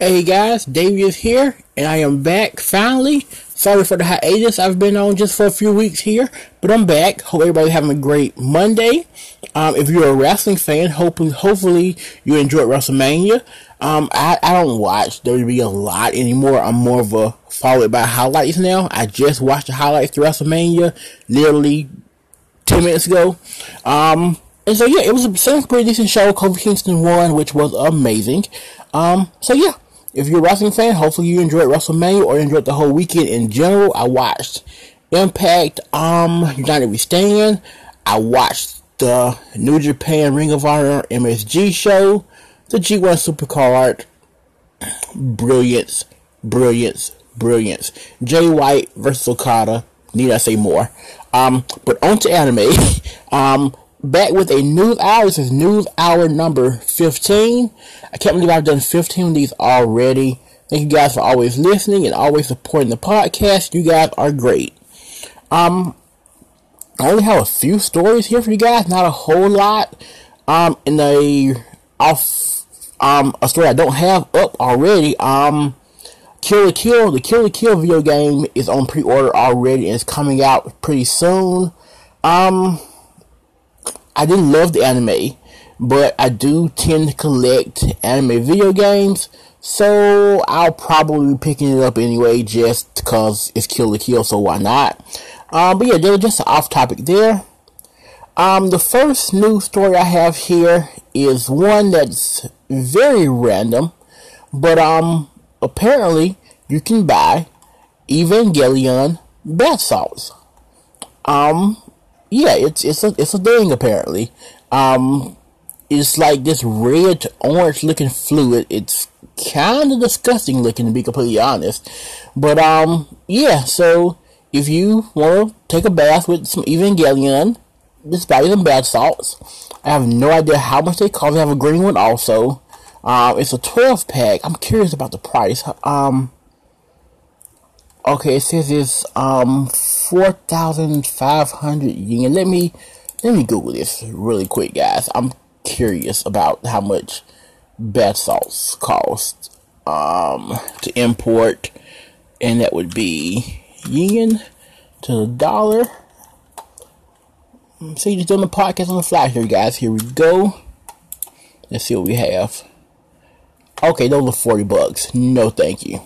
Hey guys, Davius here, and I am back finally. Sorry for the hiatus I've been on just for a few weeks here, but I'm back. Hope everybody's having a great Monday. Um, if you're a wrestling fan, hopefully, hopefully you enjoyed WrestleMania. Um, I, I don't watch WWE a lot anymore. I'm more of a followed by highlights now. I just watched the highlights to WrestleMania literally 10 minutes ago. Um, and so yeah, it was a pretty decent show. Kofi Kingston won, which was amazing. Um, so yeah, if you're a wrestling fan, hopefully you enjoyed WrestleMania or enjoyed the whole weekend in general. I watched Impact, um, United We Stand. I watched the New Japan Ring of Honor MSG show, the G1 Supercard. Brilliance, brilliance, brilliance. Jay White versus Okada. Need I say more? Um, but on to anime. um, back with a news hour. This is news hour number 15. I can't believe I've done 15 of these already. Thank you guys for always listening and always supporting the podcast. You guys are great. Um, I only have a few stories here for you guys, not a whole lot. Um, in a off, um, a story I don't have up already. Um, Kill la Kill, the Kill la Kill video game is on pre-order already and it's coming out pretty soon. Um, I didn't love the anime, but I do tend to collect anime video games, so I'll probably be picking it up anyway just because it's Kill la Kill, so why not? Um, but yeah, they just off topic there. Um, the first news story I have here is one that's very random, but um, apparently you can buy Evangelion bath salts. Um, yeah, it's it's a it's a thing apparently. Um, it's like this red orange looking fluid. It's kind of disgusting looking to be completely honest. But um, yeah. So if you want to take a bath with some Evangelion, just buy some bath salts. I have no idea how much they cost. I have a green one also. Um, it's a 12 pack. I'm curious about the price. Um, Okay, it says it's um four thousand five hundred yen. Let me let me Google this really quick, guys. I'm curious about how much bath salts cost um to import, and that would be yen to the dollar. So you just doing the podcast on the fly here, guys. Here we go. Let's see what we have. Okay, those are forty bucks. No, thank you.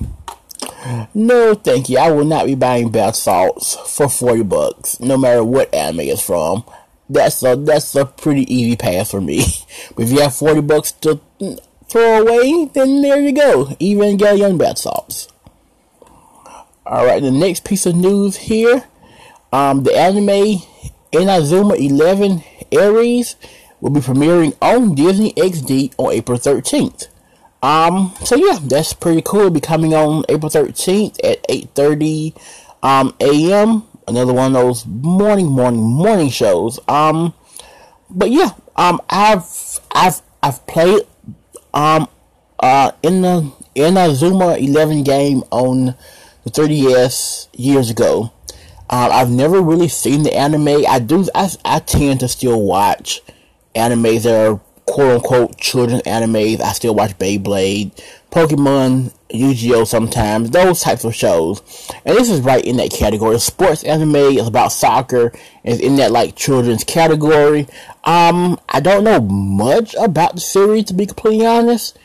No, thank you. I will not be buying bath salts for forty bucks, no matter what anime it's from. That's a that's a pretty easy pass for me. but if you have forty bucks to throw away, then there you go. Even Evangelion bath salts. All right, the next piece of news here, um, the anime Inazuma Eleven Ares will be premiering on Disney XD on April thirteenth. Um, so yeah, that's pretty cool. It'll be coming on April 13th at 8.30 um, a.m. Another one of those morning, morning, morning shows. Um, but yeah, um, I've, I've, I've played, um, uh, in the, Inazuma 11 game on the 3DS years ago. Uh, I've never really seen the anime. I do, I, I tend to still watch animes that are quote unquote children's animes. I still watch Beyblade, Pokemon, Yu-Gi-Oh sometimes, those types of shows. And this is right in that category. Sports anime is about soccer, is in that like children's category. Um, I don't know much about the series to be completely honest.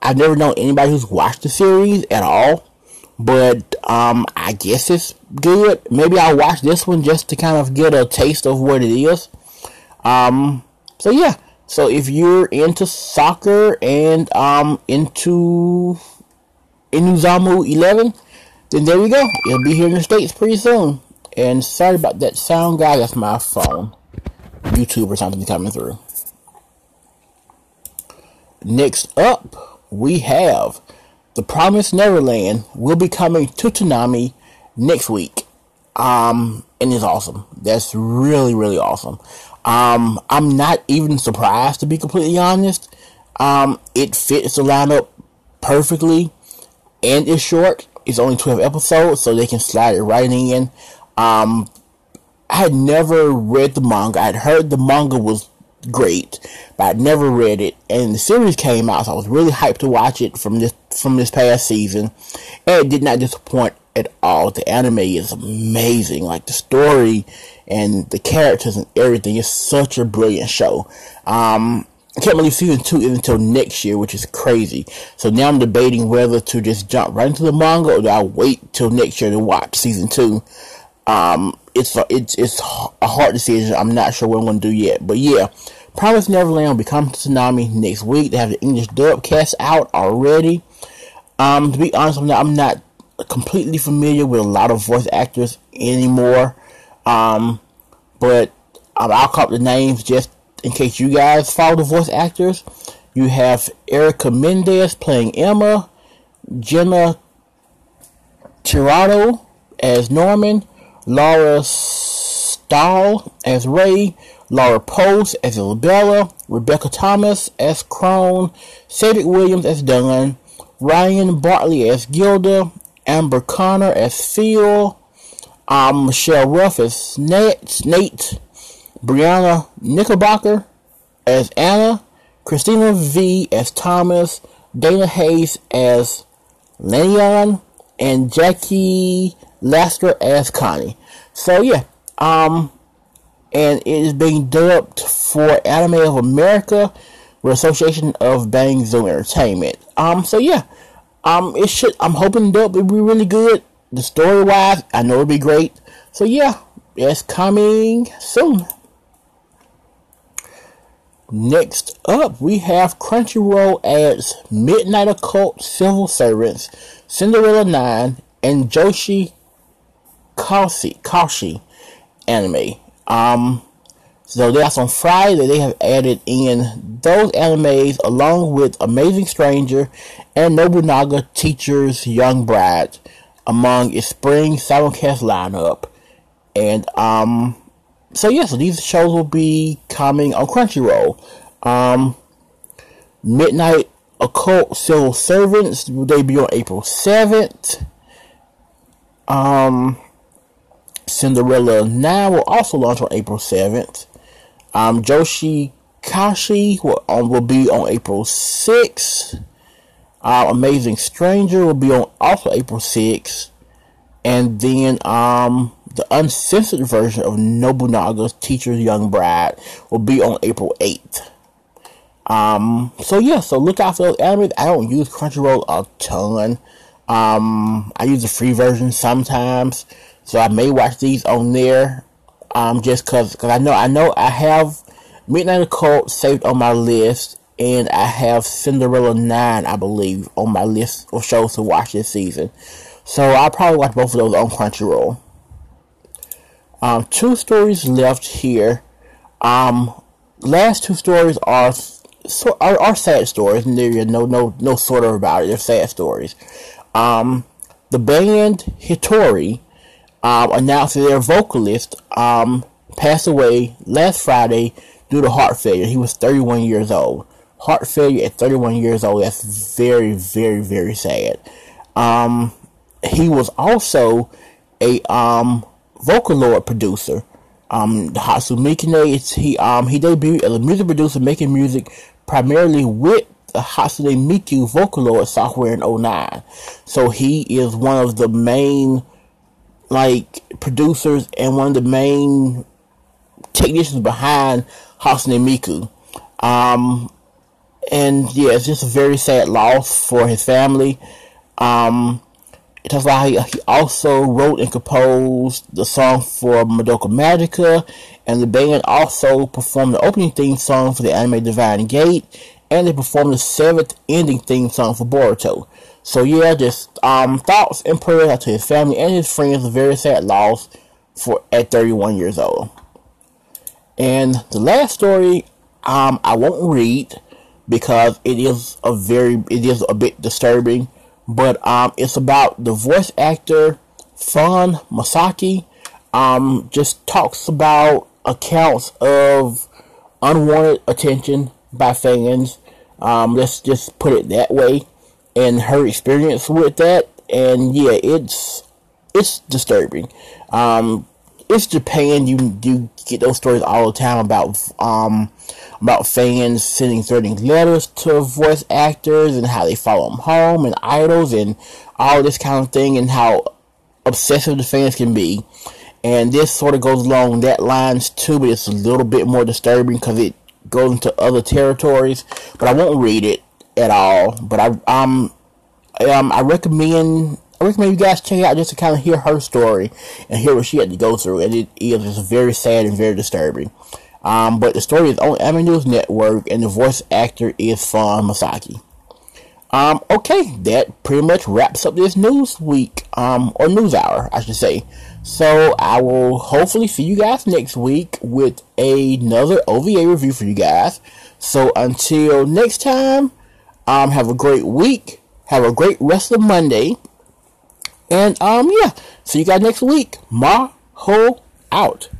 I've never known anybody who's watched the series at all. But um, I guess it's good. Maybe I'll watch this one just to kind of get a taste of what it is. Um, so yeah, so if you're into soccer and um into Inazuma 11, then there you go. It'll be here in the States pretty soon. And sorry about that sound, guy. That's my phone. YouTube or something coming through. Next up, we have The Promised Neverland will be coming to Toonami next week. Um, and it's awesome. That's really, really awesome. Um, I'm not even surprised to be completely honest. Um, it fits the lineup perfectly, and it's short. It's only 12 episodes, so they can slide it right in. Um, I had never read the manga. I had heard the manga was great, but I'd never read it. And the series came out, so I was really hyped to watch it from this from this past season, and it did not disappoint at all. The anime is amazing, like the story and the characters and everything is such a brilliant show. Um, I can't believe season two is until next year, which is crazy. So now I'm debating whether to just jump right into the manga or do I wait till next year to watch season two. Um, it's a, it's it's a hard decision. I'm not sure what I'm to do yet, but yeah, Promise Neverland will be coming to Toonami next week. They have the English dub cast out already. Um, to be honest, I'm not, I'm not completely familiar with a lot of voice actors anymore. Um, but um, I'll call the names just in case you guys follow the voice actors. You have Erica Mendez playing Emma, Jenna Tirado as Norman, Laura Stahl as Ray, Laura Post as Isabella, Rebecca Thomas as Krone, Cedric Williams as Dunn, Ryan Bartley as Gilda, Amber Connor as Phil, um, Michelle Ruff as Nate, Nate, Brianna Knickerbocker as Anna, Christina Vee as Thomas, Dana Hayes as Leon, and Jackie Lasker as Connie. So yeah, um, and it is being dubbed for Anime of America with Association of Bang Zoom Entertainment. Um, so yeah, um, it should. I'm hoping it'll be really good. The story wise, I know it'll be great. So yeah, it's coming soon. Next up, we have Crunchyroll adds Midnight Occult Civil Servants, Cinderella 9, and Joshi Kashi, Kashi anime. Um, so that's on Friday. They have added in those animes along with Amazing Stranger and Nobunaga Teacher's Young Bride among its spring simulcast lineup. And um, so yeah, so these shows will be coming on Crunchyroll. Um, Midnight Occult Civil Servants will debut on April seventh. Um, Cinderella Now will also launch on April 7th. Um, Joshi Kashi will, um, will be on April 6th. Uh, Amazing Stranger will be on also April 6th. And then um, the uncensored version of Nobunaga's Teacher's Young Bride will be on April 8th. Um, so yeah, so look out for those animes. I don't use Crunchyroll a ton. Um, I use the free version sometimes. So I may watch these on there, um, just cause, cause I know, I know I have Midnight Occult saved on my list, and I have Cinderella 9, I believe, on my list of shows to watch this season. So I'll probably watch both of those on Crunchyroll. Um, two stories left here. Um, last two stories are, so are, are sad stories, and there no, no, no sort of about it. They're sad stories. Um, the band Hitorie um, announced that their vocalist um, passed away last Friday due to heart failure. He was 31 years old. Heart failure at 31 years old, that's very, very, very sad. Um, he was also a um, Vocaloid producer. Um, Hatsune he um he debuted as a music producer making music primarily with the Hatsune Miku Vocaloid software in 09. So he is one of the main like producers and one of the main technicians behind Hatsune Miku. Um, and yeah, it's just a very sad loss for his family. Um, it talks about he, he also wrote and composed the song for Madoka Magica, and the band also performed the opening theme song for the anime Divine Gate, and they performed the seventh ending theme song for Boruto. So yeah, just um, thoughts and prayers out to his family and his friends. A very sad loss for at 31 years old. And the last story, um, I won't read because it is a very, it is a bit disturbing. But um, it's about the voice actor Fun Masaki. Um, just talks about accounts of unwanted attention by fans. Um, let's just put it that way and her experience with that. And yeah, it's it's disturbing. Um, it's Japan. You you get those stories all the time about um, about fans sending threatening letters to voice actors and how they follow them home and idols and all this kind of thing and how obsessive the fans can be. And this sort of goes along that lines too, but it's a little bit more disturbing because it goes into other territories. But I won't read it at all. But I um um I recommend I recommend you guys check it out just to kind of hear her story and hear what she had to go through. And it is just very sad and very disturbing. Um, but the story is on News Network, and the voice actor is Fun Masaki. Um, okay, that pretty much wraps up this news week, um, or news hour, I should say. So I will hopefully see you guys next week with another OVA review for you guys. So until next time, um, have a great week. Have a great rest of Monday. And um, yeah, see you guys next week. Maho out.